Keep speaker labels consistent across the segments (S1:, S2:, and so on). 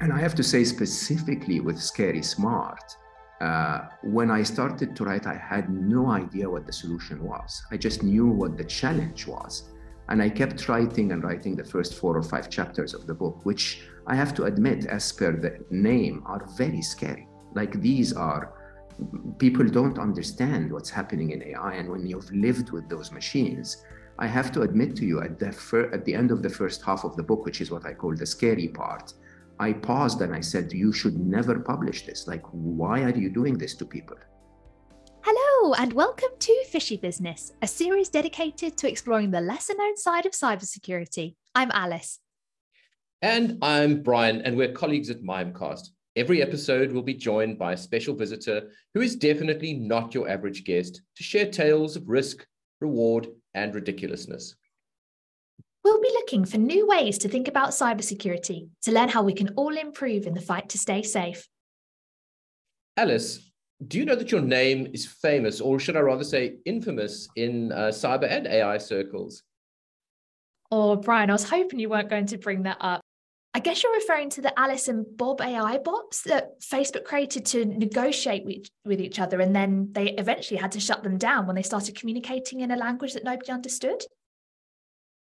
S1: And I have to say, specifically with Scary Smart, uh, when I started to write, I had no idea what the solution was. I just knew what the challenge was. And I kept writing and writing the first four or five chapters of the book, which I have to admit, as per the name, are very scary. Like these are, people don't understand what's happening in AI. And when you've lived with those machines, I have to admit to you at the, fir- at the end of the first half of the book, which is what I call the scary part, I paused and I said, You should never publish this. Like, why are you doing this to people?
S2: Hello, and welcome to Fishy Business, a series dedicated to exploring the lesser known side of cybersecurity. I'm Alice.
S3: And I'm Brian, and we're colleagues at Mimecast. Every episode will be joined by a special visitor who is definitely not your average guest to share tales of risk, reward, and ridiculousness.
S2: We'll be looking for new ways to think about cybersecurity to learn how we can all improve in the fight to stay safe.
S3: Alice, do you know that your name is famous, or should I rather say infamous, in uh, cyber and AI circles?
S2: Oh, Brian, I was hoping you weren't going to bring that up. I guess you're referring to the Alice and Bob AI bots that Facebook created to negotiate with, with each other, and then they eventually had to shut them down when they started communicating in a language that nobody understood.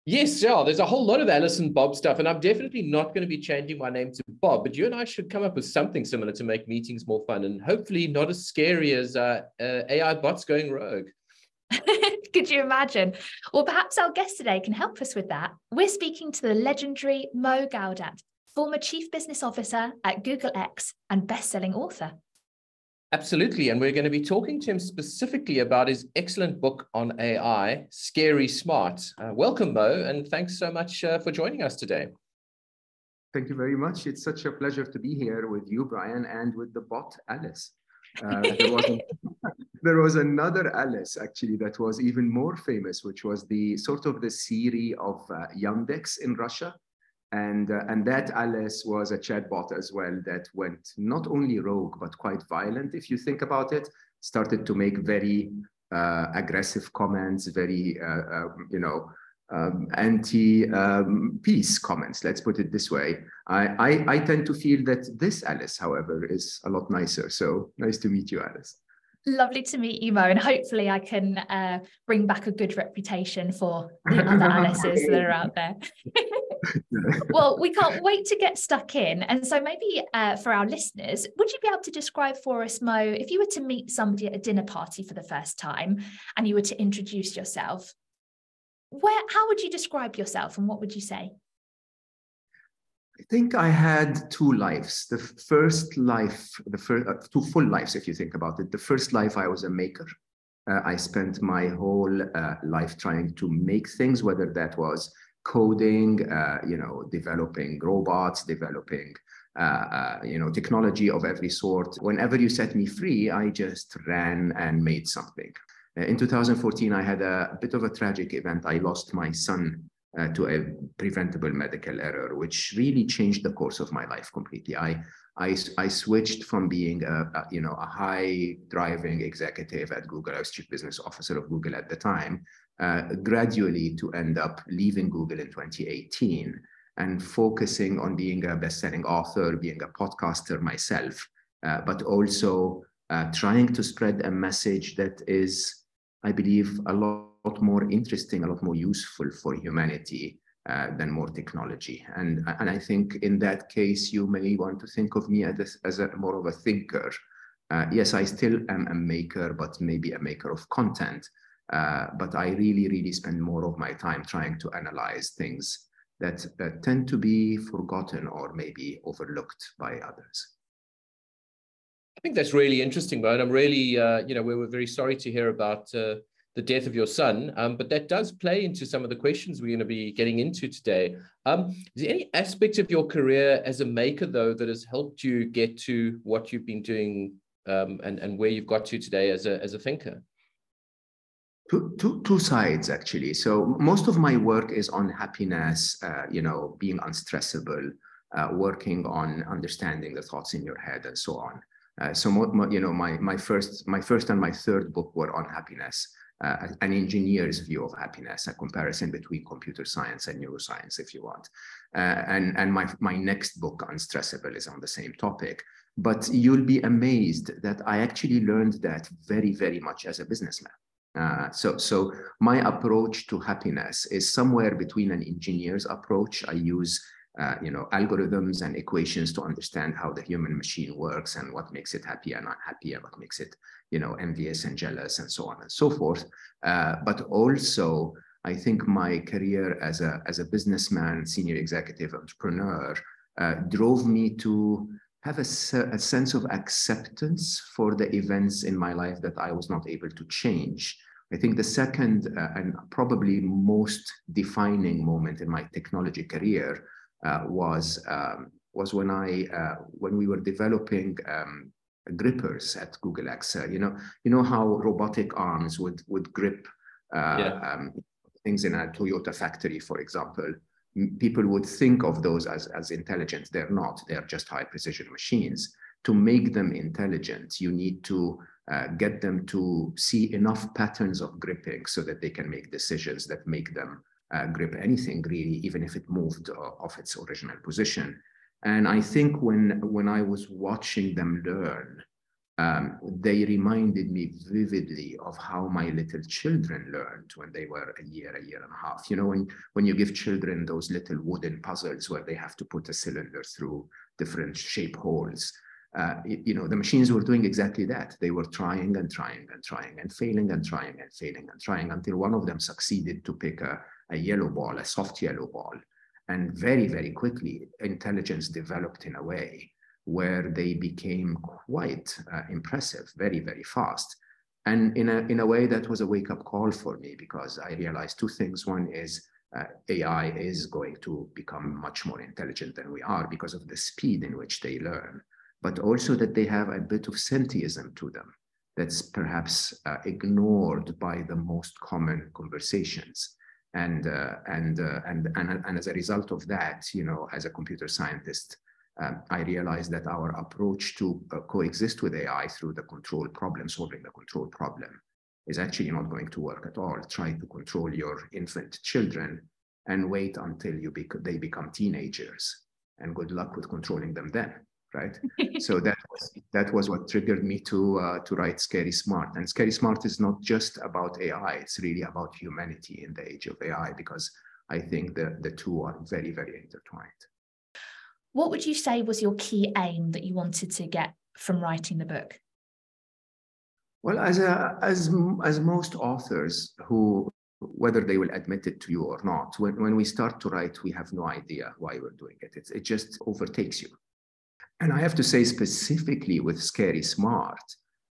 S3: Yes, yeah, there's a whole lot of Alice and Bob stuff, and I'm definitely not going to be changing my name to Bob, but you and I should come up with something similar to make meetings more fun and hopefully not as scary as uh, uh, AI bots going rogue.
S2: Could you imagine? Well, perhaps our guest today can help us with that. We're speaking to the legendary Mo Gawdat, former chief business officer at Google X and best-selling author.
S3: Absolutely. And we're going to be talking to him specifically about his excellent book on AI, Scary Smart. Uh, welcome, Mo, and thanks so much uh, for joining us today.
S1: Thank you very much. It's such a pleasure to be here with you, Brian, and with the bot, Alice. Uh, there, was a, there was another Alice actually that was even more famous, which was the sort of the Siri of uh, Yandex in Russia. And, uh, and that Alice was a chatbot as well that went not only rogue, but quite violent, if you think about it, started to make very uh, aggressive comments, very, uh, um, you know, um, anti-peace um, comments, let's put it this way. I, I, I tend to feel that this Alice, however, is a lot nicer. So nice to meet you, Alice.
S2: Lovely to meet you, Mo, and hopefully I can uh, bring back a good reputation for the other Alices that are out there. well, we can't wait to get stuck in. And so, maybe uh, for our listeners, would you be able to describe for us, Mo, if you were to meet somebody at a dinner party for the first time and you were to introduce yourself, where how would you describe yourself and what would you say?
S1: I think I had two lives. The first life, the first uh, two full lives, if you think about it. The first life, I was a maker. Uh, I spent my whole uh, life trying to make things, whether that was coding, uh, you know, developing robots, developing, uh, uh, you know, technology of every sort. Whenever you set me free, I just ran and made something. in 2014, I had a bit of a tragic event. I lost my son uh, to a preventable medical error, which really changed the course of my life completely. I I, I switched from being a, a, you know a high driving executive at Google, I was chief business officer of Google at the time, uh, gradually to end up leaving Google in 2018 and focusing on being a best-selling author, being a podcaster myself, uh, but also uh, trying to spread a message that is, I believe, a lot lot more interesting, a lot more useful for humanity uh, than more technology. And, and I think in that case, you may want to think of me as, as a more of a thinker. Uh, yes, I still am a maker, but maybe a maker of content. Uh, but I really, really spend more of my time trying to analyze things that, tend to be forgotten or maybe overlooked by others.
S3: I think that's really interesting, Brian. I'm really, uh, you know, we were very sorry to hear about uh, the death of your son, um, but that does play into some of the questions we're going to be getting into today. Um, is there any aspect of your career as a maker, though, that has helped you get to what you've been doing um, and, and where you've got to today as a, as a thinker?
S1: Two, two, two sides, actually. So most of my work is on happiness, uh, you know, being unstressable, uh, working on understanding the thoughts in your head and so on. Uh, so, you know, my my first my first and my third book were on happiness, uh, an engineer's view of happiness, a comparison between computer science and neuroscience, if you want. Uh, and and my my next book, Unstressable, is on the same topic. But you'll be amazed that I actually learned that very very much as a businessman. Uh, so, so my approach to happiness is somewhere between an engineer's approach. I use uh, you know, algorithms and equations to understand how the human machine works and what makes it happy and unhappy and what makes it, you know, envious and jealous and so on and so forth. Uh, but also, I think my career as a, as a businessman, senior executive entrepreneur, uh, drove me to have a, a sense of acceptance for the events in my life that I was not able to change. I think the second uh, and probably most defining moment in my technology career was um, was when I uh, when we were developing um, grippers at Google X. Uh, you know, you know how robotic arms would would grip yeah. um, things in a Toyota factory, for example. People would think of those as, as intelligent. They're not. They're just high precision machines. To make them intelligent, you need to uh, get them to see enough patterns of gripping so that they can make decisions that make them uh, grip anything really, even if it moved uh, off its original position. And I think when when I was watching them learn, um, they reminded me vividly of how my little children learned when they were a year, a year and a half. You know, when, when you give children those little wooden puzzles where they have to put a cylinder through different shape holes, uh, you know, the machines were doing exactly that. They were trying and trying and trying and failing and trying and failing and trying until one of them succeeded to pick a, a yellow ball, a soft yellow ball. And very, very quickly, intelligence developed in a way where they became quite uh, impressive very, very fast. And in a, in a way that was a wake up call for me because I realized two things. One is uh, AI is going to become much more intelligent than we are because of the speed in which they learn, but also that they have a bit of sentiism to them that's perhaps uh, ignored by the most common conversations and uh, and, uh, and and and as a result of that, you know, as a computer scientist, um, I realized that our approach to uh, coexist with AI through the control problem, solving the control problem, is actually not going to work at all. Try to control your infant children and wait until you bec- they become teenagers, and good luck with controlling them then right? so that was that was what triggered me to uh, to write Scary Smart. And Scary Smart is not just about AI; it's really about humanity in the age of AI because I think the the two are very very intertwined.
S2: What would you say was your key aim that you wanted to get from writing the book?
S1: Well, as a, as as most authors who whether they will admit it to you or not, when, when we start to write, we have no idea why we're doing it. It, it just overtakes you. And I have to say, specifically with Scary Smart,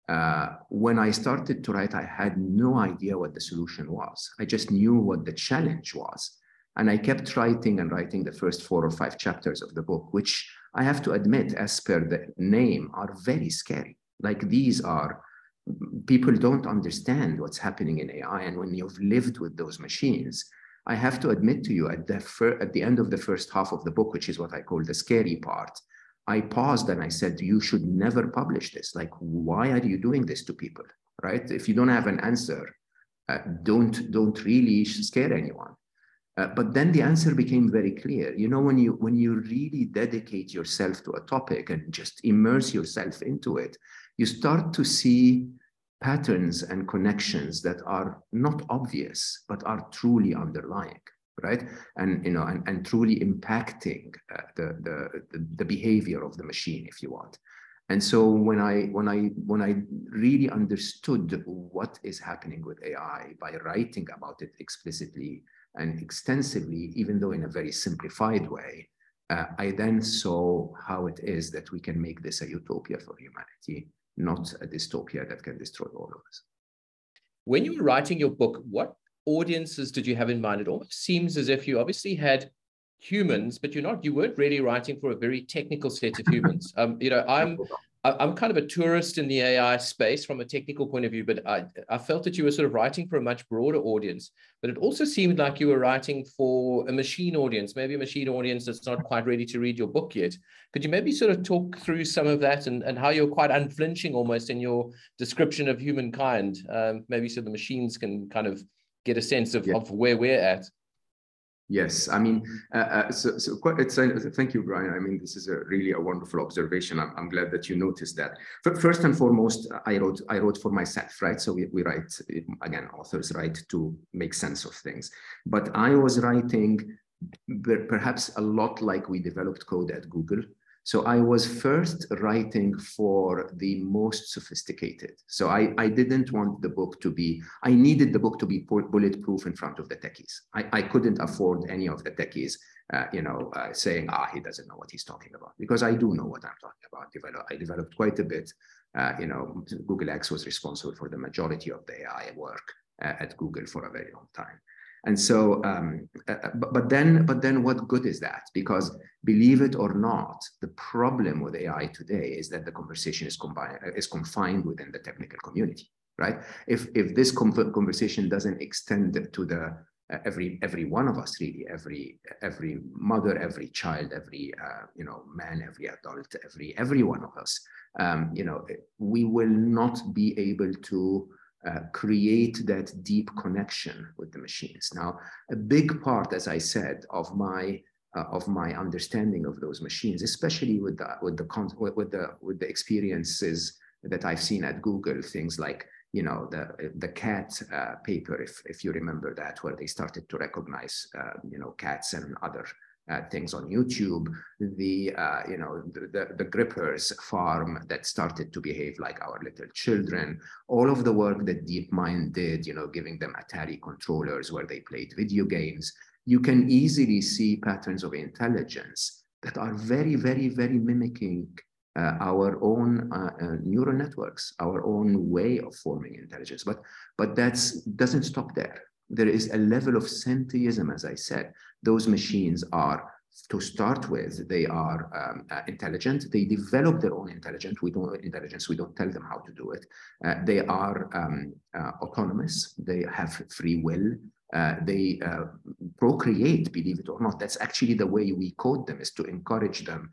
S1: uh, when I started to write, I had no idea what the solution was. I just knew what the challenge was. And I kept writing and writing the first four or five chapters of the book, which I have to admit, as per the name, are very scary. Like these are, people don't understand what's happening in AI. And when you've lived with those machines, I have to admit to you at the, fir- at the end of the first half of the book, which is what I call the scary part, I paused and I said, you should never publish this. Like, why are you doing this to people, right? If you don't have an answer, uh, don't don't really scare anyone. Uh, but then the answer became very clear. You know, when you when you really dedicate yourself to a topic and just immerse yourself into it, you start to see patterns and connections that are not obvious but are truly underlying right? And you know, and, and truly impacting uh, the, the the behavior of the machine, if you want. And so when I when I when I really understood what is happening with AI by writing about it explicitly and extensively, even though in a very simplified way, uh, I then saw how it is that we can make this a utopia for humanity, not a dystopia that can destroy all of us.
S3: When you were writing your book, what audiences did you have in mind? It almost seems as if you obviously had humans, but you're not, you weren't really writing for a very technical set of humans. Um, you know, I'm I'm kind of a tourist in the AI space from a technical point of view, but I, I felt that you were sort of writing for a much broader audience. But it also seemed like you were writing for a machine audience, maybe a machine audience that's not quite ready to read your book yet. Could you maybe sort of talk through some of that and, and how you're quite unflinching almost in your description of humankind? Um, maybe so the machines can kind of get a sense of, yeah. of where we're at.
S1: Yes, I mean, uh, uh, so, so quite, it's, uh, thank you, Brian. I mean, this is a really a wonderful observation. I'm, I'm glad that you noticed that. But first and foremost, I wrote I wrote for myself, right? So we, we write again, authors write to make sense of things. But I was writing perhaps a lot like we developed code at Google. So I was first writing for the most sophisticated. So I, I didn't want the book to be, I needed the book to be bulletproof in front of the techies. I, I couldn't afford any of the techies, uh, you know, uh, saying, ah, he doesn't know what he's talking about, because I do know what I'm talking about. Develop, I developed quite a bit. Uh, you know, Google X was responsible for the majority of the AI work uh, at Google for a very long time. And so, um, uh, uh, but, but then, but then, what good is that? Because believe it or not, the problem with AI today is that the conversation is combined uh, is confined within the technical community, right? If if this conversation doesn't extend to the uh, every every one of us really every every mother every child every uh, you know man every adult every every one of us um, you know we will not be able to uh, create that deep connection with the machines. Now, a big part, as I said, of my uh, of my understanding of those machines, especially with the with the with the with the experiences that I've seen at Google, things like you know the the cat uh, paper, if if you remember that, where they started to recognize uh, you know cats and other uh, things on YouTube, the uh, you know the, the, the, grippers farm that started to behave like our little children, all of the work that DeepMind did, you know, giving them Atari controllers where they played video games, you can easily see patterns of intelligence that are very, very, very mimicking uh, our own uh, uh, neural networks, our own way of forming intelligence. But but that's doesn't stop there there is a level of sentiism, as I said. Those machines are, to start with, they are um, uh, intelligent. They develop their own intelligence. We don't intelligence. We don't tell them how to do it. Uh, they are um, uh, autonomous. They have free will. Uh, they uh, procreate, believe it or not. That's actually the way we code them, is to encourage them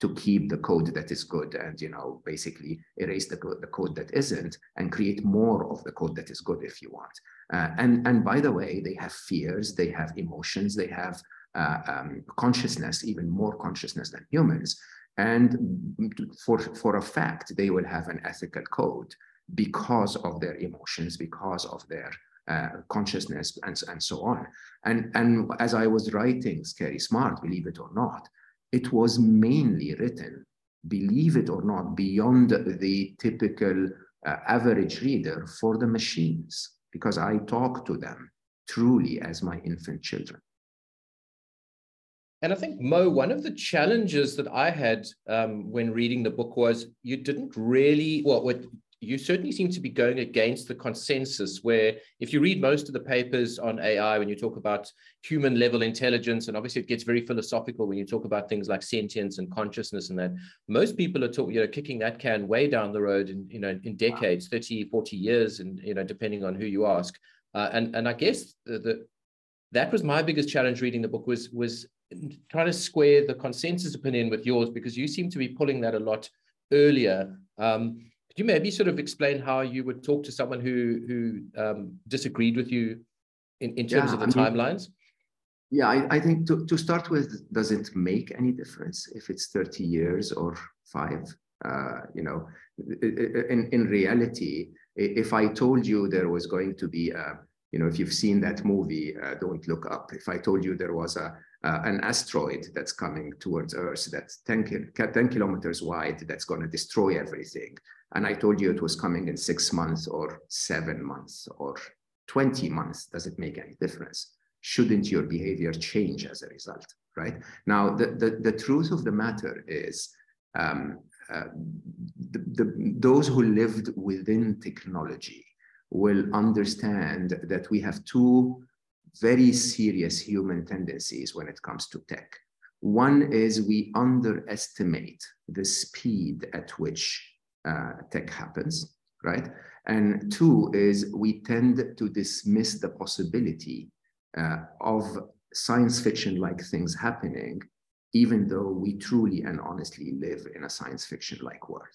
S1: to keep the code that is good and you know basically erase the, the code that isn't and create more of the code that is good if you want uh, and and by the way they have fears they have emotions they have uh, um, consciousness even more consciousness than humans. And for for a fact they will have an ethical code because of their emotions because of their uh, consciousness and, and so on. And and as i was writing scary smart believe it or not it was mainly written, believe it or not, beyond the typical uh, average reader for the machines, because I talk to them truly as my infant children.
S3: And I think, Mo, one of the challenges that I had um, when reading the book was you didn't really, well, what you certainly seem to be going against the consensus where if you read most of the papers on AI, when you talk about human level intelligence, and obviously it gets very philosophical when you talk about things like sentience and consciousness and that most people are talking, you know, kicking that can way down the road in, you know, in decades, 30, 40 years, and, you know, depending on who you ask. Uh, and, and I guess the, the, that was my biggest challenge reading the book was, was trying to square the consensus opinion with yours, because you seem to be pulling that a lot earlier. Um, could you maybe sort of explain how you would talk to someone who who um, disagreed with you in, in terms yeah, of the AI timelines?
S1: yeah, I, I think to, to start with, does it make any difference if it's 30 years or five? Uh, you know, in, in reality, if I told you there was going to be a, you know, if you've seen that movie, uh, Don't Look Up, if I told you there was a, uh, an asteroid that's coming towards Earth that's 10, 10 kilometers wide, that's going to destroy everything, and I told you it was coming in six months or seven months or 20 months, does it make any difference? Shouldn't your behavior change as a result, right? Now, the, the, the truth of the matter is um, uh, the, the, those who lived within technology will understand that we have two very serious human tendencies when it comes to tech. One is we underestimate the speed at which uh, tech happens, right? And two is we tend to dismiss the possibility uh, of science fiction like things happening, even though we truly and honestly live in a science fiction like world,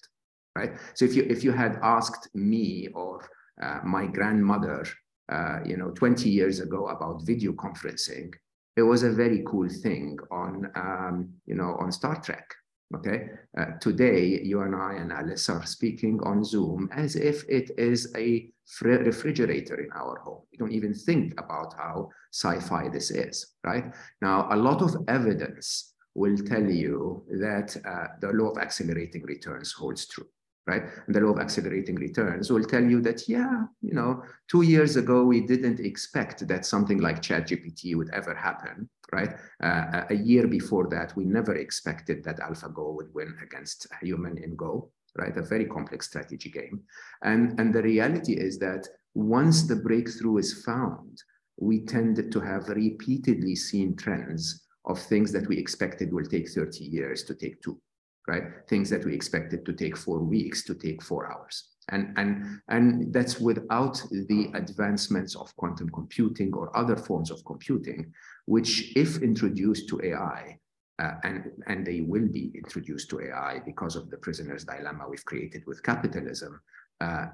S1: right? So if you if you had asked me or uh, my grandmother, uh, you know, 20 years ago about video conferencing, it was a very cool thing on, um, you know, on Star Trek. Okay. Uh, today, you and I and Alice are speaking on Zoom as if it is a refrigerator in our home. We don't even think about how sci-fi this is, right? Now, a lot of evidence will tell you that uh, the law of accelerating returns holds true right? And the law of accelerating returns will tell you that, yeah, you know, two years ago, we didn't expect that something like ChatGPT would ever happen, right? Uh, a year before that, we never expected that AlphaGo would win against a human in Go, right? A very complex strategy game. And, and the reality is that once the breakthrough is found, we tend to have repeatedly seen trends of things that we expected will take 30 years to take two right? Things that we expected to take four weeks to take four hours. And, and, and that's without the advancements of quantum computing or other forms of computing, which if introduced to AI, uh, and, and they will be introduced to AI because of the prisoner's dilemma we've created with capitalism. Uh,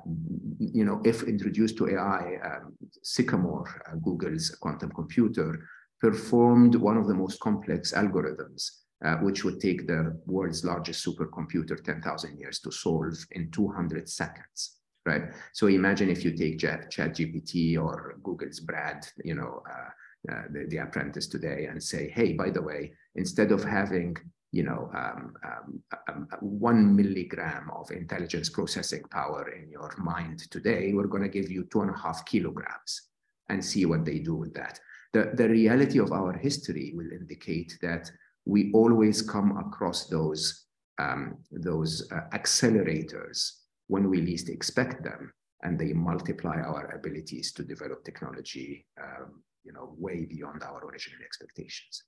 S1: you know, if introduced to AI, um, Sycamore, uh, Google's quantum computer, performed one of the most complex algorithms uh, which would take the world's largest supercomputer 10,000 years to solve in 200 seconds, right? So imagine if you take Chat, GPT or Google's Bard, you know, uh, uh, the, the, apprentice today and say, hey, by the way, instead of having, you know, um, um, um, one milligram of intelligence processing power in your mind today, we're going to give you two and a half kilograms and see what they do with that. The, the reality of our history will indicate that we always come across those, um, those uh, accelerators when we least expect them, and they multiply our abilities to develop technology um, you know, way beyond our original expectations.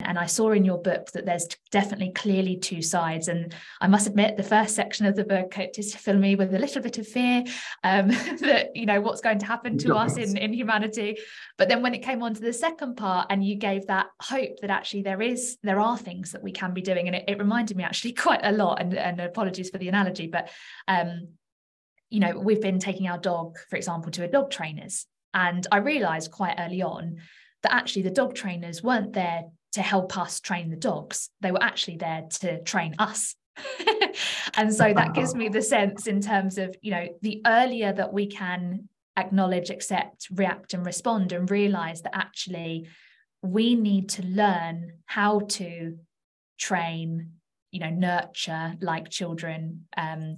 S2: And I saw in your book that there's definitely clearly two sides. And I must admit, the first section of the book is to fill me with a little bit of fear um, that, you know, what's going to happen to us in, in humanity. But then when it came on to the second part and you gave that hope that actually there is, there are things that we can be doing. And it, it reminded me actually quite a lot, and, and apologies for the analogy, but, um, you know, we've been taking our dog, for example, to a dog trainers. And I realized quite early on that actually the dog trainers weren't there to help us train the dogs. They were actually there to train us. and so that gives me the sense in terms of, you know, the earlier that we can acknowledge, accept, react, and respond, and realize that actually we need to learn how to train, you know, nurture like children, um,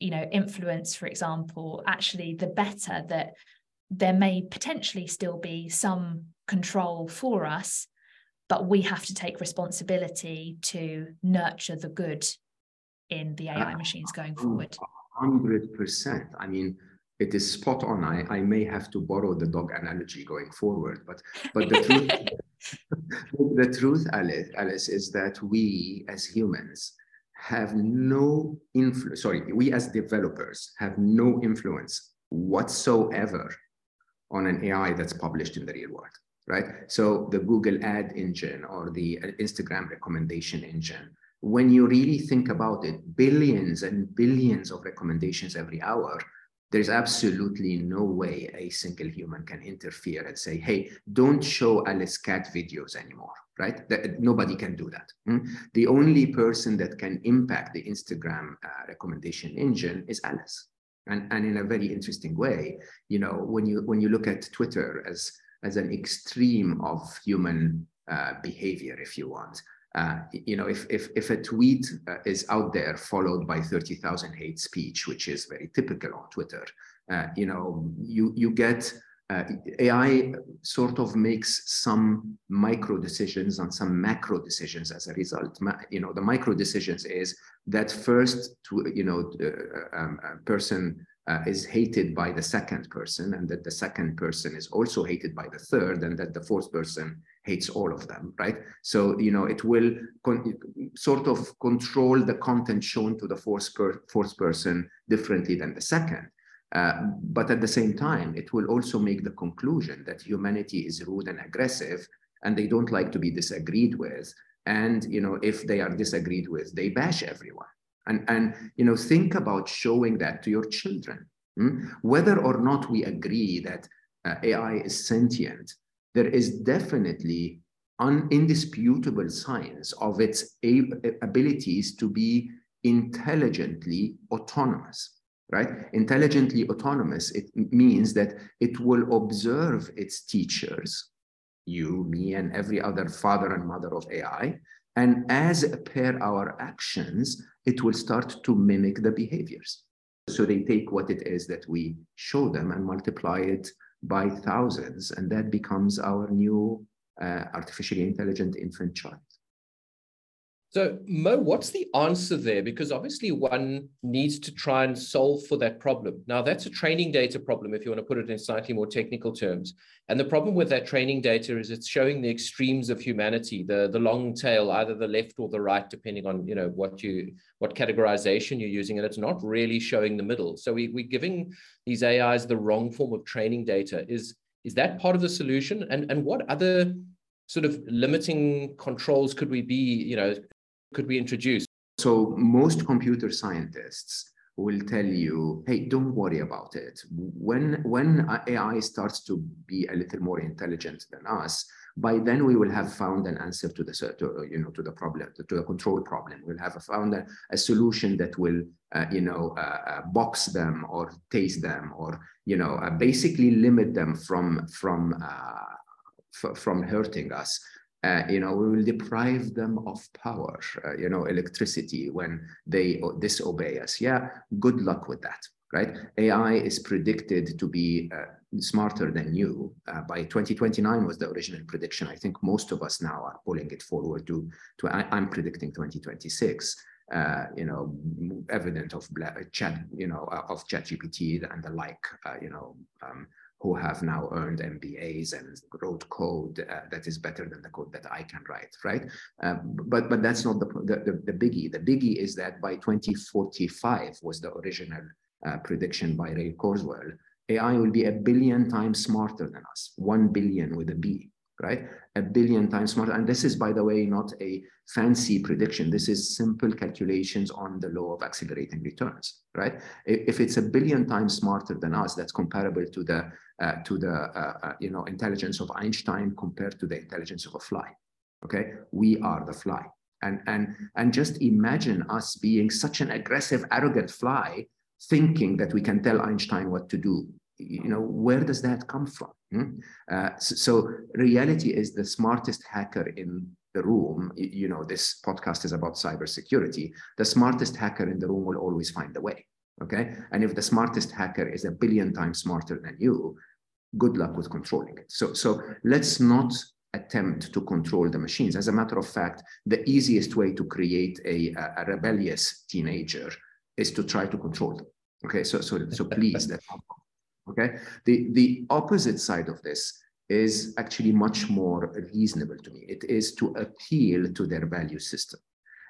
S2: you know, influence, for example, actually, the better that there may potentially still be some control for us but we have to take responsibility to nurture the good in the AI ah, machines going forward.
S1: 100%. I mean, it is spot on. I, I may have to borrow the dog analogy going forward, but but the truth, the truth, Alice, Alice, is that we as humans have no influence. Sorry, we as developers have no influence whatsoever on an AI that's published in the real world right? So the Google ad engine or the Instagram recommendation engine, when you really think about it, billions and billions of recommendations every hour, there's absolutely no way a single human can interfere and say, hey, don't show Alice cat videos anymore, right? That, nobody can do that. Hmm? The only person that can impact the Instagram uh, recommendation engine is Alice. And, and in a very interesting way, you know, when you when you look at Twitter as as an extreme of human uh, behavior, if you want. Uh, you know, if, if, if a tweet uh, is out there followed by 30,000 hate speech, which is very typical on Twitter, uh, you know, you, you get uh, AI sort of makes some micro decisions and some macro decisions as a result. Ma you know, the micro decisions is that first, to, you know, uh, um, person uh, is hated by the second person and that the second person is also hated by the third and that the fourth person hates all of them, right? So, you know, it will sort of control the content shown to the fourth, per fourth person differently than the second. Uh, but at the same time, it will also make the conclusion that humanity is rude and aggressive, and they don't like to be disagreed with. And you know, if they are disagreed with, they bash everyone. And and you know, think about showing that to your children. Hmm? Whether or not we agree that uh, AI is sentient, there is definitely un- indisputable signs of its abilities to be intelligently autonomous right intelligently autonomous it means that it will observe its teachers you me and every other father and mother of ai and as per our actions it will start to mimic the behaviors so they take what it is that we show them and multiply it by thousands, and that becomes our new uh, artificially intelligent infant child.
S3: So, Mo, what's the answer there? Because obviously, one needs to try and solve for that problem. Now, that's a training data problem, if you want to put it in slightly more technical terms. And the problem with that training data is it's showing the extremes of humanity, the, the long tail, either the left or the right, depending on you know what you what categorization you're using, and it's not really showing the middle. So we, we're giving these AIs the wrong form of training data. Is is that part of the solution? And and what other sort of limiting controls could we be, you know, could we introduce?
S1: So most computer scientists will tell you, hey, don't worry about it. When, when AI starts to be a little more intelligent than us, by then we will have found an answer to the to, you know to the problem to the control problem. We'll have found a, a solution that will uh, you know uh, uh, box them or taste them or you know uh, basically limit them from from uh, from hurting us uh, you know, we will deprive them of power, uh, you know, electricity when they disobey us. Yeah, good luck with that, right? AI is predicted to be uh, smarter than you. Uh, by 2029 was the original prediction. I think most of us now are pulling it forward to, to I, am predicting 2026. Uh, you know, evident of chat, you know, uh, of ChatGPT and the like, you know, um, who have now earned MBAs and wrote code uh, that is better than the code that I can write, right? Uh, but but that's not the, the, the biggie. The biggie is that by 2045 was the original uh, prediction by Ray Kurzweil. AI will be a billion times smarter than us, one billion with a B, right? A billion times smarter. And this is, by the way, not a fancy prediction. This is simple calculations on the law of accelerating returns, right? If it's a billion times smarter than us, that's comparable to the uh, to the uh, uh, you know intelligence of Einstein compared to the intelligence of a fly. Okay, we are the fly, and and and just imagine us being such an aggressive, arrogant fly, thinking that we can tell Einstein what to do you know, where does that come from? Hmm? Uh, so, so, reality is the smartest hacker in the room, you know, this podcast is about cybersecurity. The smartest hacker in the room will always find a way. Okay. And if the smartest hacker is a billion times smarter than you, good luck with controlling it. So, so let's not attempt to control the machines. As a matter of fact, the easiest way to create a, a rebellious teenager is to try to control them. Okay, so so so please, that Okay. The, the opposite side of this is actually much more reasonable to me. It is to appeal to their value system.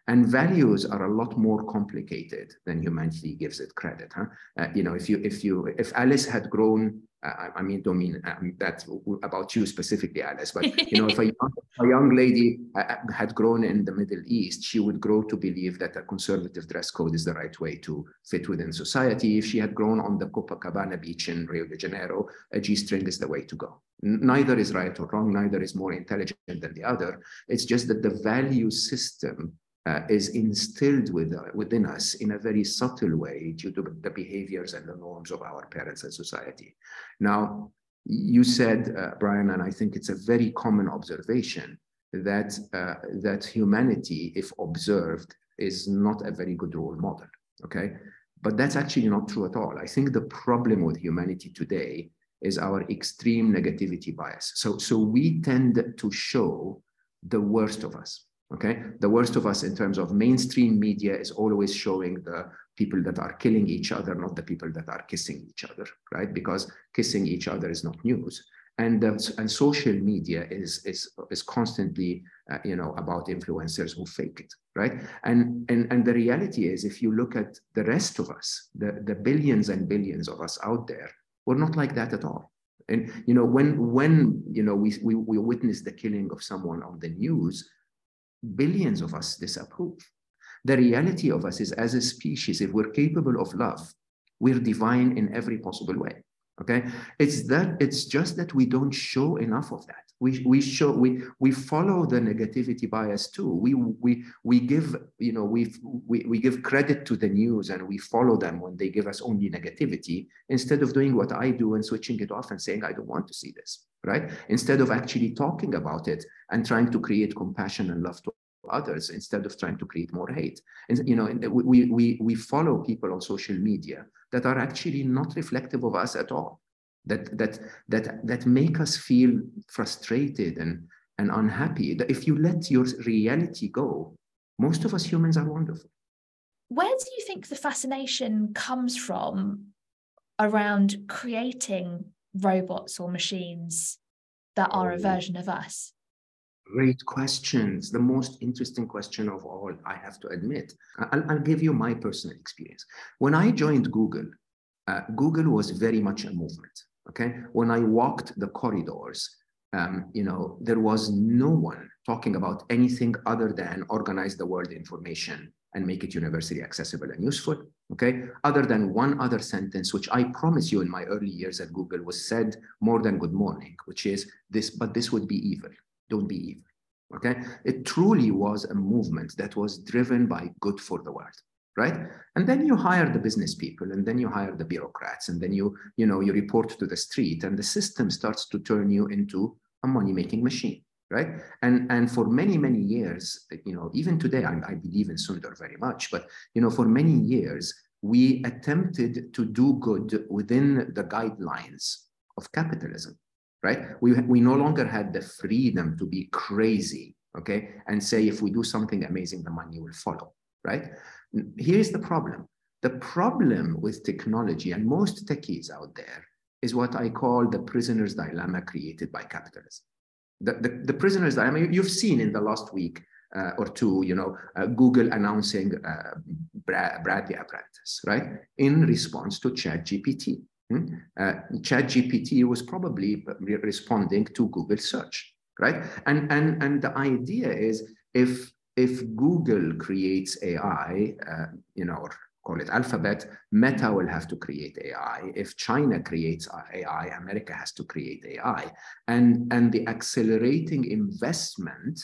S1: And values are a lot more complicated than humanity gives it credit. Huh? Uh, you know, if you if you if Alice had grown I, I mean, don't mean um, that about you specifically, Alice, but you know, if a young, a young lady uh, uh, had grown in the Middle East, she would grow to believe that a conservative dress code is the right way to fit within society. If she had grown on the Copacabana beach in Rio de Janeiro, a G-string is the way to go. Neither is right or wrong, neither is more intelligent than the other. It's just that the value system uh, is instilled with, uh, within us in a very subtle way due to the behaviors and the norms of our parents and society. Now, you said, uh, Brian, and I think it's a very common observation that uh, that humanity, if observed, is not a very good role model. Okay, but that's actually not true at all. I think the problem with humanity today is our extreme negativity bias. So, so we tend to show the worst of us Okay, the worst of us in terms of mainstream media is always showing the people that are killing each other, not the people that are kissing each other, right? Because kissing each other is not news. and uh, and social media is is is constantly uh, you know about influencers who fake it right and and and the reality is if you look at the rest of us the the billions and billions of us out there we're not like that at all and you know when when you know we we, we witness the killing of someone on the news billions of us disapprove. The reality of us is as a species if we're capable of love we're divine in every possible way okay? It's that it's just that we don't show enough of that we we show we we follow the negativity bias too. We we we give you know we we, we give credit to the news and we follow them when they give us only negativity instead of doing what i do and switching it off and saying i don't want to see this right? Instead of actually talking about it and trying to create compassion and love to others instead of trying to create more hate. And you know we we we follow people on social media that are actually not reflective of us at all that that that that make us feel frustrated and and unhappy that if you let your reality go most of us humans are wonderful
S2: where do you think the fascination comes from around creating robots or machines that are a oh. version of us
S1: Great questions. The most interesting question of all, I have to admit. I'll, I'll give you my personal experience. When I joined Google, uh, Google was very much a movement. Okay. When I walked the corridors, um, you know, there was no one talking about anything other than organize the world information and make it universally accessible and useful. Okay. Other than one other sentence, which I promise you in my early years at Google was said more than good morning, which is this, but this would be evil don't be evil. Okay, it truly was a movement that was driven by good for the world, right? And then you hire the business people, and then you hire the bureaucrats, and then you, you know, you report to the street, and the system starts to turn you into a money-making machine, right? And and for many many years, you know, even today, I, I believe in Sundar very much, but you know, for many years, we attempted to do good within the guidelines of capitalism right? We, we no longer had the freedom to be crazy, okay? And say, if we do something amazing, the money will follow, right? Here's the problem. The problem with technology and most techies out there is what I call the prisoner's dilemma created by capitalism. The, the, the prisoner's dilemma, you've seen in the last week uh, or two, you know, uh, Google announcing uh, Bradley Apprentice, right? In response to ChatGPT. Hmm? Uh, ChatGPT was probably responding to Google search, right? And, and, and the idea is if, if Google creates AI, uh, you know, or call it Alphabet, Meta will have to create AI. If China creates AI, America has to create AI. And, and the accelerating investment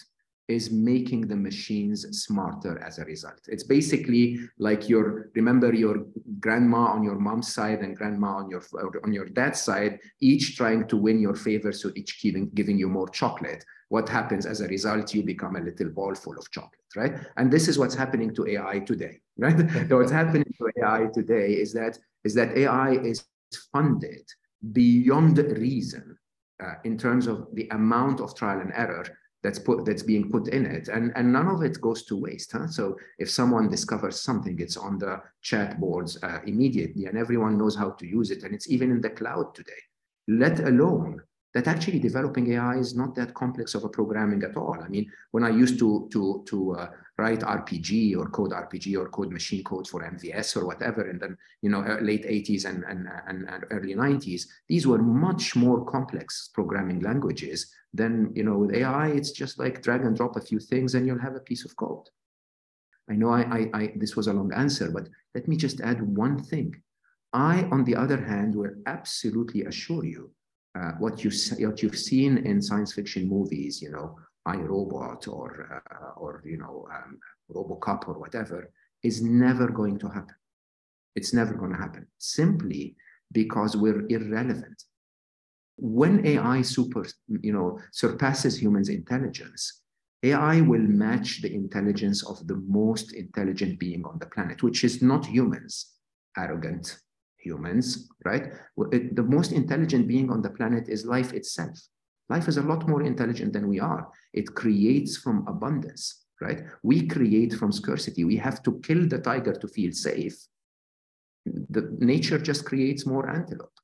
S1: is making the machines smarter as a result. It's basically like your remember your grandma on your mom's side and grandma on your on your dad's side, each trying to win your favor, so each giving giving you more chocolate. What happens as a result? You become a little ball full of chocolate, right? And this is what's happening to AI today, right? so what's happening to AI today is that is that AI is funded beyond reason uh, in terms of the amount of trial and error that's put that's being put in it and and none of it goes to waste huh? so if someone discovers something it's on the chat boards uh, immediately and everyone knows how to use it and it's even in the cloud today let alone that actually developing AI is not that complex of a programming at all. I mean, when I used to to to uh, write RPG or code RPG or code machine code for MVS or whatever in the you know uh, late 80s and, and, and, and early 90s, these were much more complex programming languages than you know with AI. It's just like drag and drop a few things and you'll have a piece of code. I know I, I, I this was a long answer, but let me just add one thing. I, on the other hand, will absolutely assure you uh, what you what you've seen in science fiction movies, you know, I Robot or uh, or you know um, RoboCop or whatever, is never going to happen. It's never going to happen simply because we're irrelevant. When AI super, you know, surpasses humans' intelligence, AI will match the intelligence of the most intelligent being on the planet, which is not humans, arrogant, humans, right? It, the most intelligent being on the planet is life itself. Life is a lot more intelligent than we are. It creates from abundance, right? We create from scarcity. We have to kill the tiger to feel safe. The nature just creates more antelope.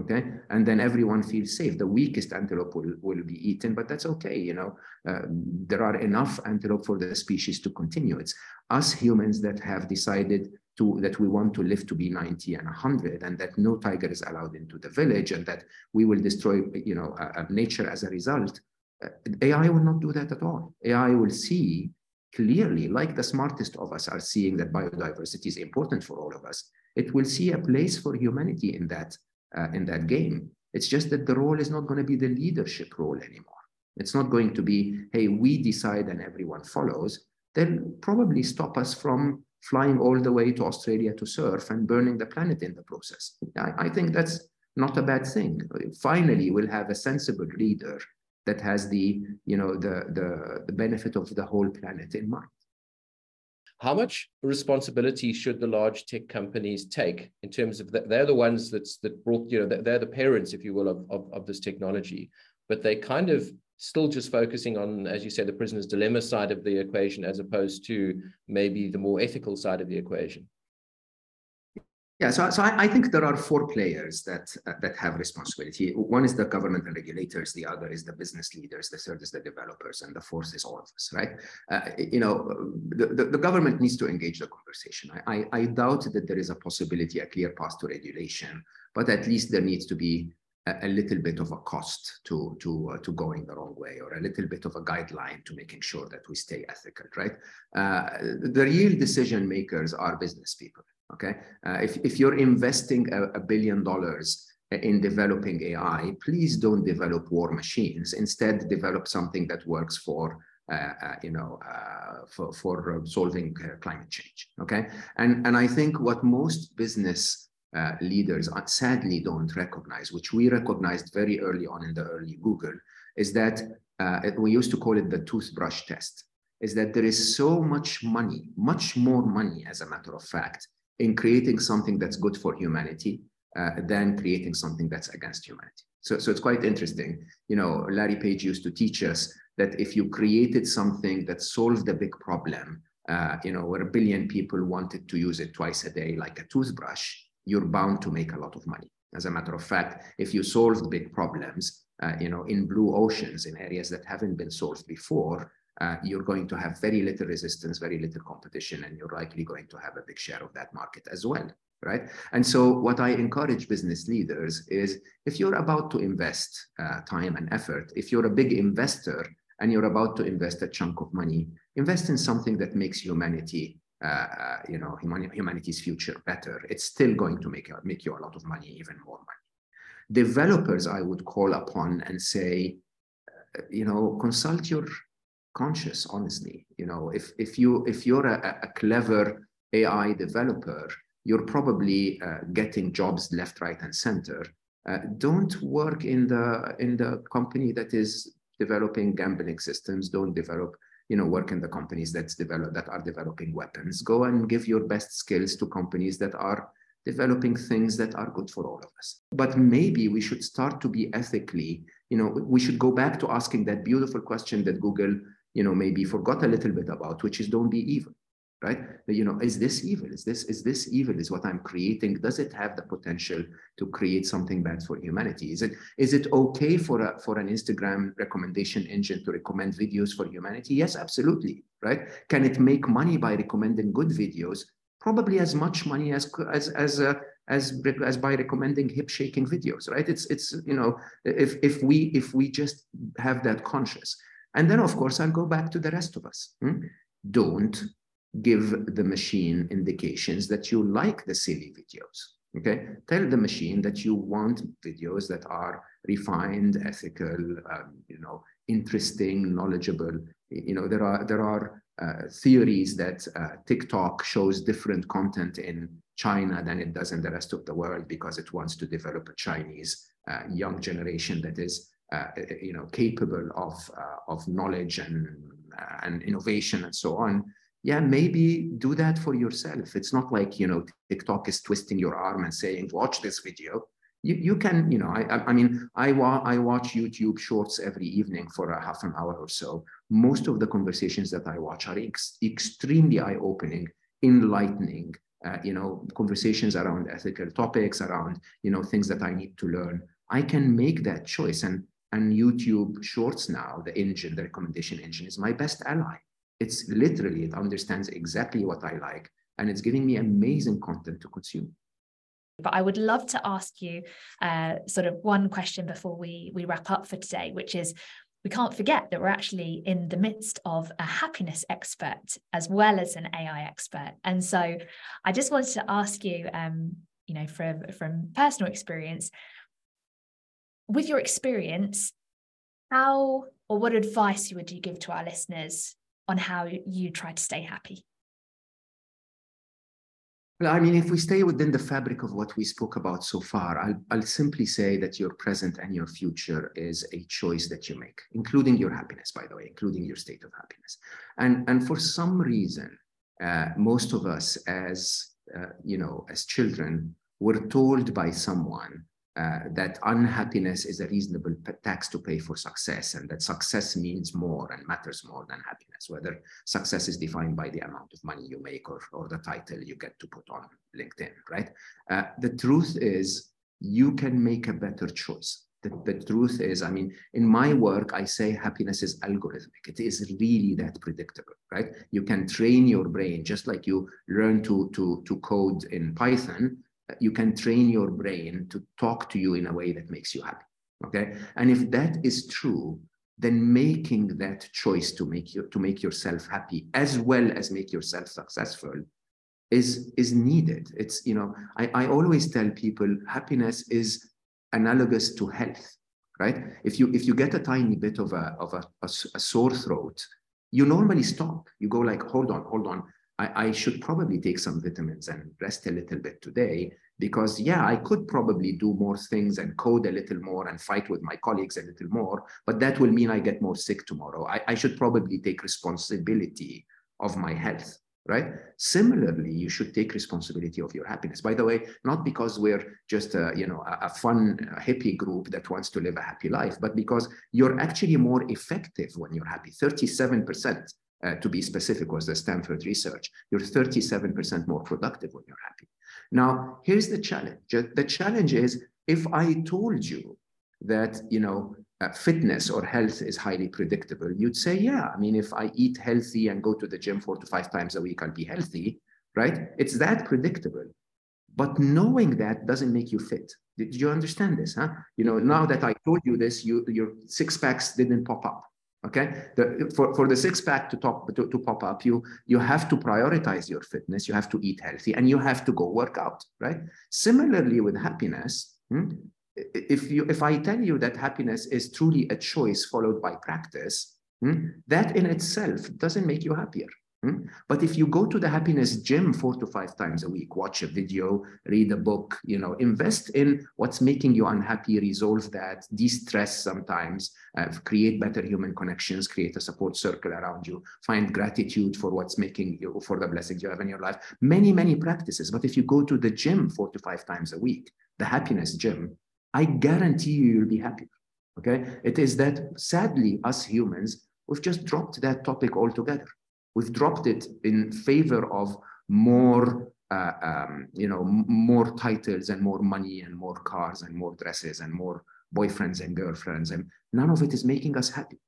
S1: okay and then everyone feels safe the weakest antelope will, will be eaten but that's okay you know uh, there are enough antelope for the species to continue it's us humans that have decided to that we want to live to be 90 and 100 and that no tiger is allowed into the village and that we will destroy you know uh, nature as a result uh, ai will not do that at all ai will see clearly like the smartest of us are seeing that biodiversity is important for all of us it will see a place for humanity in that uh, in that game. It's just that the role is not going to be the leadership role anymore. It's not going to be, hey, we decide and everyone follows. They'll probably stop us from flying all the way to Australia to surf and burning the planet in the process. I, I think that's not a bad thing. Finally, we'll have a sensible leader that has the, you know, the, the, the benefit of the whole planet in mind.
S3: How much responsibility should the large tech companies take in terms of that? They're the ones that's that brought, you know, they're the parents, if you will, of, of, of this technology, but they kind of still just focusing on, as you say, the prisoner's dilemma side of the equation, as opposed to maybe the more ethical side of the equation.
S1: Yeah, so, so I, I, think there are four players that uh, that have responsibility. One is the government and regulators, the other is the business leaders, the third is the developers, and the fourth is all of us, right? Uh, you know, the, the, the, government needs to engage the conversation. I, I, I, doubt that there is a possibility, a clear path to regulation, but at least there needs to be a, little bit of a cost to, to, uh, to going the wrong way or a little bit of a guideline to making sure that we stay ethical, right? Uh, the real decision makers are business people Okay, uh, if, if you're investing a, a billion dollars in developing AI, please don't develop war machines. Instead, develop something that works for uh, uh, you know, uh, for, for solving climate change. Okay, and and I think what most business uh, leaders sadly don't recognize, which we recognized very early on in the early Google, is that uh, we used to call it the toothbrush test. Is that there is so much money, much more money, as a matter of fact, in creating something that's good for humanity uh, than creating something that's against humanity. So, so it's quite interesting. You know, Larry Page used to teach us that if you created something that solved a big problem, uh, you know, where a billion people wanted to use it twice a day, like a toothbrush, you're bound to make a lot of money. As a matter of fact, if you solve big problems, uh, you know, in blue oceans, in areas that haven't been solved before, uh, you're going to have very little resistance, very little competition, and you're likely going to have a big share of that market as well, right? And so what I encourage business leaders is if you're about to invest uh, time and effort, if you're a big investor and you're about to invest a chunk of money, invest in something that makes humanity uh, you know, humanity's future better. It's still going to make, make you a lot of money, even more money. Developers, I would call upon and say, uh, you know, consult your conscious honestly you know if if you if you're a, a clever ai developer you're probably uh, getting jobs left right and center uh, don't work in the in the company that is developing gambling systems don't develop you know work in the companies that's develop that are developing weapons. Go and give your best skills to companies that are developing things that are good for all of us. But maybe we should start to be ethically you know we should go back to asking that beautiful question that google you know, maybe forgot a little bit about, which is don't be evil, right? You know, is this evil? Is this is this evil? Is what I'm creating? Does it have the potential to create something bad for humanity? Is it is it okay for a for an Instagram recommendation engine to recommend videos for humanity? Yes, absolutely, right? Can it make money by recommending good videos? Probably as much money as as as uh, as as by recommending hip shaking videos, right? It's it's you know if if we if we just have that conscious and then, of course, I'll go back to the rest of us. Hmm? Don't give the machine indications that you like the silly videos. Okay, tell the machine that you want videos that are refined, ethical, um, you know, interesting, knowledgeable. You know, there are there are uh, theories that uh, TikTok shows different content in China than it does in the rest of the world because it wants to develop a Chinese uh, young generation that is uh, you know, capable of, uh, of knowledge and, uh, and innovation and so on, yeah, maybe do that for yourself. It's not like, you know, TikTok is twisting your arm and saying, watch this video. You, you can, you know, I, I mean, I, wa- I watch YouTube shorts every evening for a half an hour or so. Most of the conversations that I watch are ex- extremely eye-opening, enlightening, uh, you know, conversations around ethical topics, around, you know, things that I need to learn, I can make that choice. And, and YouTube Shorts now, the engine, the recommendation engine is my best ally. It's literally, it understands exactly what I like and it's giving me amazing content to consume.
S2: But I would love to ask you uh, sort of one question before we we wrap up for today, which is we can't forget that we're actually in the midst of a happiness expert as well as an AI expert. And so I just wanted to ask you, um, you know, from, from personal experience, with your experience, how or what advice would you give to our listeners on how you try to stay happy?
S1: Well, I mean, if we stay within the fabric of what we spoke about so far, I'll, I'll simply say that your present and your future is a choice that you make, including your happiness, by the way, including your state of happiness. And, and for some reason, uh, most of us as, uh, you know, as children, were told by someone uh, that unhappiness is a reasonable tax to pay for success and that success means more and matters more than happiness, whether success is defined by the amount of money you make or, or the title you get to put on LinkedIn, right? Uh, the truth is you can make a better choice. The, the truth is, I mean, in my work, I say happiness is algorithmic. It is really that predictable, right? You can train your brain just like you learn to, to, to code in Python you can train your brain to talk to you in a way that makes you happy. Okay. And if that is true, then making that choice to make you to make yourself happy as well as make yourself successful is is needed. It's you know, I, I always tell people happiness is analogous to health, right? If you if you get a tiny bit of a of a, a, a sore throat, you normally stop. You go like, hold on, hold on. I, I, should probably take some vitamins and rest a little bit today because yeah i could probably do more things and code a little more and fight with my colleagues a little more but that will mean i get more sick tomorrow. I, I should probably take responsibility of my health right? Similarly you should take responsibility of your happiness. By the way not because we're just a, you know a, a fun a hippie group that wants to live a happy life but because you're actually more effective when you're happy 37% uh, to be specific, was the Stanford research. You're 37% more productive when you're happy. Now, here's the challenge. The challenge is if I told you that, you know, uh, fitness or health is highly predictable, you'd say, yeah, I mean, if I eat healthy and go to the gym four to five times a week, I'll be healthy, right? It's that predictable. But knowing that doesn't make you fit. Did you understand this? Huh? You know, now that I told you this, you, your six packs didn't pop up. Okay, the, for, for the six pack to, top, to, to pop up, you, you have to prioritize your fitness, you have to eat healthy, and you have to go work out, right? Similarly, with happiness, hmm, if, you, if I tell you that happiness is truly a choice followed by practice, hmm, that in itself doesn't make you happier. Hmm? But if you go to the happiness gym four to five times a week, watch a video, read a book, you know, invest in what's making you unhappy, resolve that, de-stress sometimes, uh, create better human connections, create a support circle around you, find gratitude for what's making you, for the blessings you have in your life. Many, many practices. But if you go to the gym four to five times a week, the happiness gym, I guarantee you you'll be happy. Okay. It is that sadly, us humans, we've just dropped that topic altogether. We've dropped it in favor of more, uh, um, you know, more titles and more money and more cars and more dresses and more boyfriends and girlfriends, and none of it is making us happy.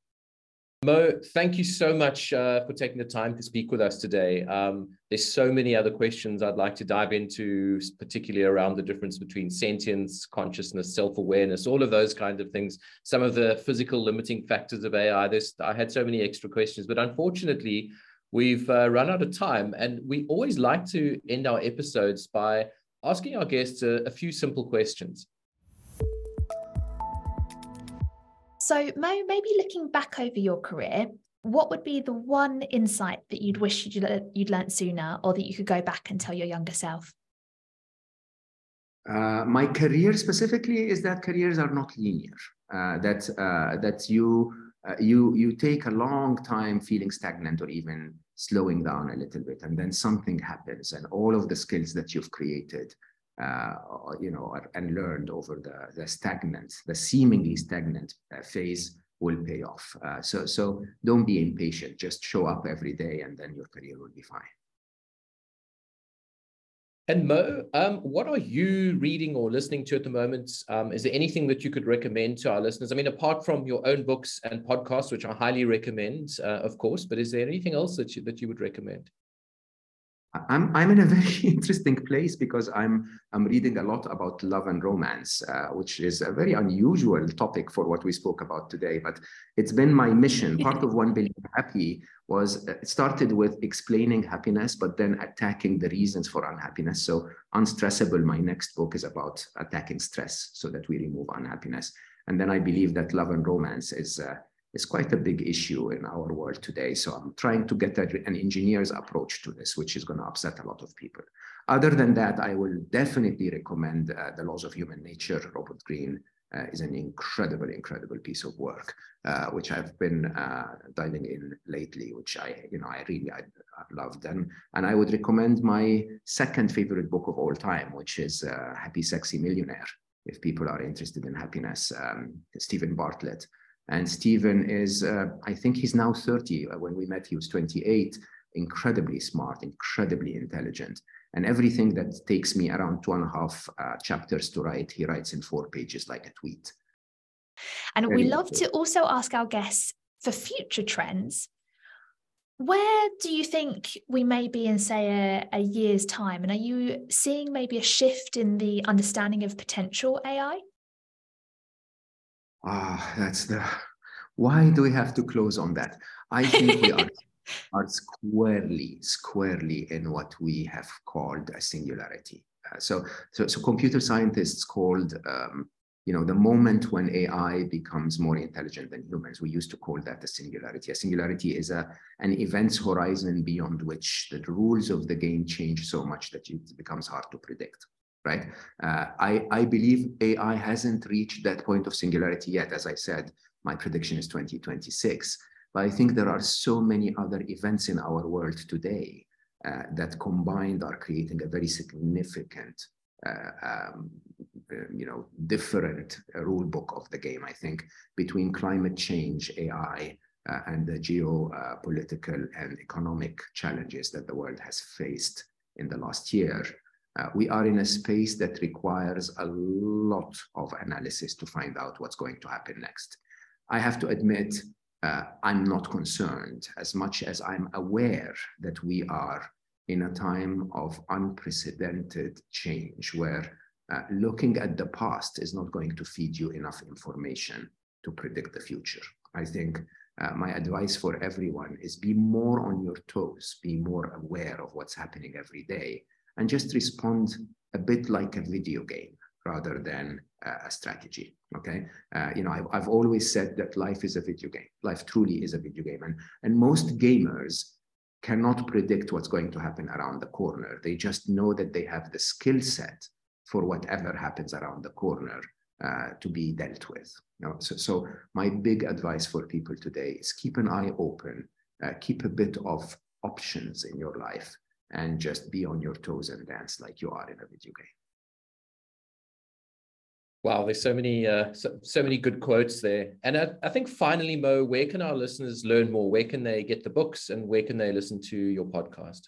S3: Mo, thank you so much uh, for taking the time to speak with us today. Um, there's so many other questions I'd like to dive into, particularly around the difference between sentience, consciousness, self-awareness, all of those kinds of things. Some of the physical limiting factors of AI. There's, I had so many extra questions, but unfortunately, We've uh, run out of time, and we always like to end our episodes by asking our guests a, a few simple questions.
S2: So, Mo, maybe looking back over your career, what would be the one insight that you'd wish you'd, you'd learned sooner or that you could go back and tell your younger self?
S1: Uh, my career specifically is that careers are not linear. Uh, that uh, that you uh, you you take a long time feeling stagnant or even slowing down a little bit and then something happens and all of the skills that you've created uh, you know and learned over the, the stagnant the seemingly stagnant uh, phase will pay off. Uh, so so don't be impatient. Just show up every day and then your career will be fine
S3: And Mo, um, what are you reading or listening to at the moment? Um, is there anything that you could recommend to our listeners? I mean, apart from your own books and podcasts, which I highly recommend, uh, of course, but is there anything else that you, that you would recommend?
S1: I'm I'm in a very interesting place because I'm I'm reading a lot about love and romance, uh, which is a very unusual topic for what we spoke about today. But it's been my mission. Part of One Billion Happy was uh, it started with explaining happiness, but then attacking the reasons for unhappiness. So Unstressable, my next book is about attacking stress so that we remove unhappiness. And then I believe that love and romance is uh, is quite a big issue in our world today. So I'm trying to get an engineer's approach to this, which is going to upset a lot of people. Other than that, I will definitely recommend uh, The Laws of Human Nature. Robert Greene uh, is an incredible, incredible piece of work, uh, which I've been uh, diving in lately, which I, you know, I really I, I loved. And, and I would recommend my second favorite book of all time, which is uh, Happy Sexy Millionaire. If people are interested in happiness, um, Steven Bartlett. And Stephen is, uh, I think he's now 30. Uh, when we met, he was 28. Incredibly smart, incredibly intelligent. And everything that takes me around two and a half uh, chapters to write, he writes in four pages like a tweet.
S2: And Very we love to also ask our guests for future trends. Where do you think we may be in, say, a, a year's time? And are you seeing maybe a shift in the understanding of potential AI?
S1: Ah, that's the. Why do we have to close on that? I think we are, are squarely, squarely in what we have called a singularity. Uh, so, so, so computer scientists called, um, you know, the moment when AI becomes more intelligent than humans. We used to call that a singularity. A singularity is a an events horizon beyond which the rules of the game change so much that it becomes hard to predict right? Uh, I, I believe AI hasn't reached that point of singularity yet. As I said, my prediction is 2026. But I think there are so many other events in our world today uh, that combined are creating a very significant, uh, um, you know, different uh, rule book of the game. I think between climate change, AI, uh, and the geopolitical and economic challenges that the world has faced in the last year, uh, we are in a space that requires a lot of analysis to find out what's going to happen next. I have to admit, uh, I'm not concerned as much as I'm aware that we are in a time of unprecedented change where uh, looking at the past is not going to feed you enough information to predict the future. I think uh, my advice for everyone is be more on your toes, be more aware of what's happening every day, and just respond a bit like a video game rather than a strategy. Okay, uh, you know, I've, I've always said that life is a video game. Life truly is a video game, and and most gamers cannot predict what's going to happen around the corner. They just know that they have the skill set for whatever happens around the corner uh, to be dealt with. You know, so, so my big advice for people today is keep an eye open, uh, keep a bit of options in your life and just be on your toes and dance like you are in a video game.
S3: Wow, there's so many uh, so, so many good quotes there. And I, I think finally, Mo, where can our listeners learn more? Where can they get the books and where can they listen to your podcast?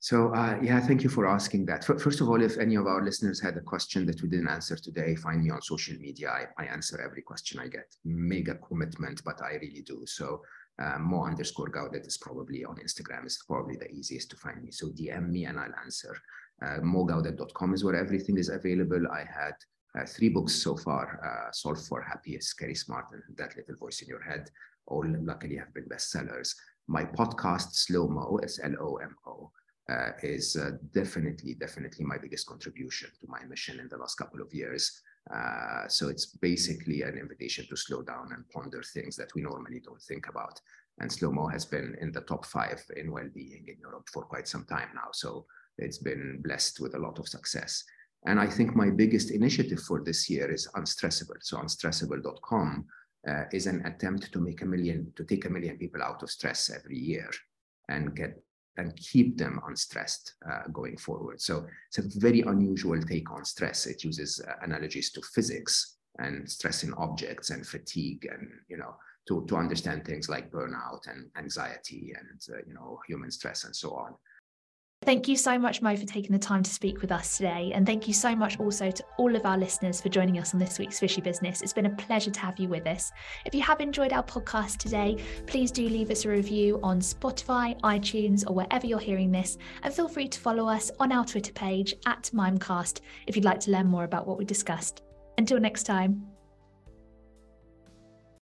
S1: So uh, yeah, thank you for asking that. First of all, if any of our listeners had a question that we didn't answer today, find me on social media. I, I answer every question I get. Mega commitment, but I really do. So uh, Mo underscore Gawdat is probably on Instagram. It's probably the easiest to find me. So DM me and I'll answer. Uh, mogawdat.com is where everything is available. I had uh, three books so far, uh, Solve for Happy, Scary Smart, and That Little Voice in Your Head. All luckily have been bestsellers. My podcast, Slow Mo, S-L-O-M-O, uh, is uh, definitely, definitely my biggest contribution to my mission in the last couple of years. Uh, so it's basically an invitation to slow down and ponder things that we normally don't think about. And slow mo has been in the top five in well-being in Europe for quite some time now. So it's been blessed with a lot of success. And I think my biggest initiative for this year is Unstressable. So unstressable.com uh, is an attempt to make a million, to take a million people out of stress every year and get and keep them unstressed uh, going forward. So it's a very unusual take on stress. It uses uh, analogies to physics and stress in objects and fatigue and, you know, to, to understand things like burnout and anxiety and, uh, you know, human stress and so on.
S2: Thank you so much, Mo, for taking the time to speak with us today. And thank you so much also to all of our listeners for joining us on this week's Fishy Business. It's been a pleasure to have you with us. If you have enjoyed our podcast today, please do leave us a review on Spotify, iTunes, or wherever you're hearing this. And feel free to follow us on our Twitter page at Mimecast if you'd like to learn more about what we discussed. Until next time.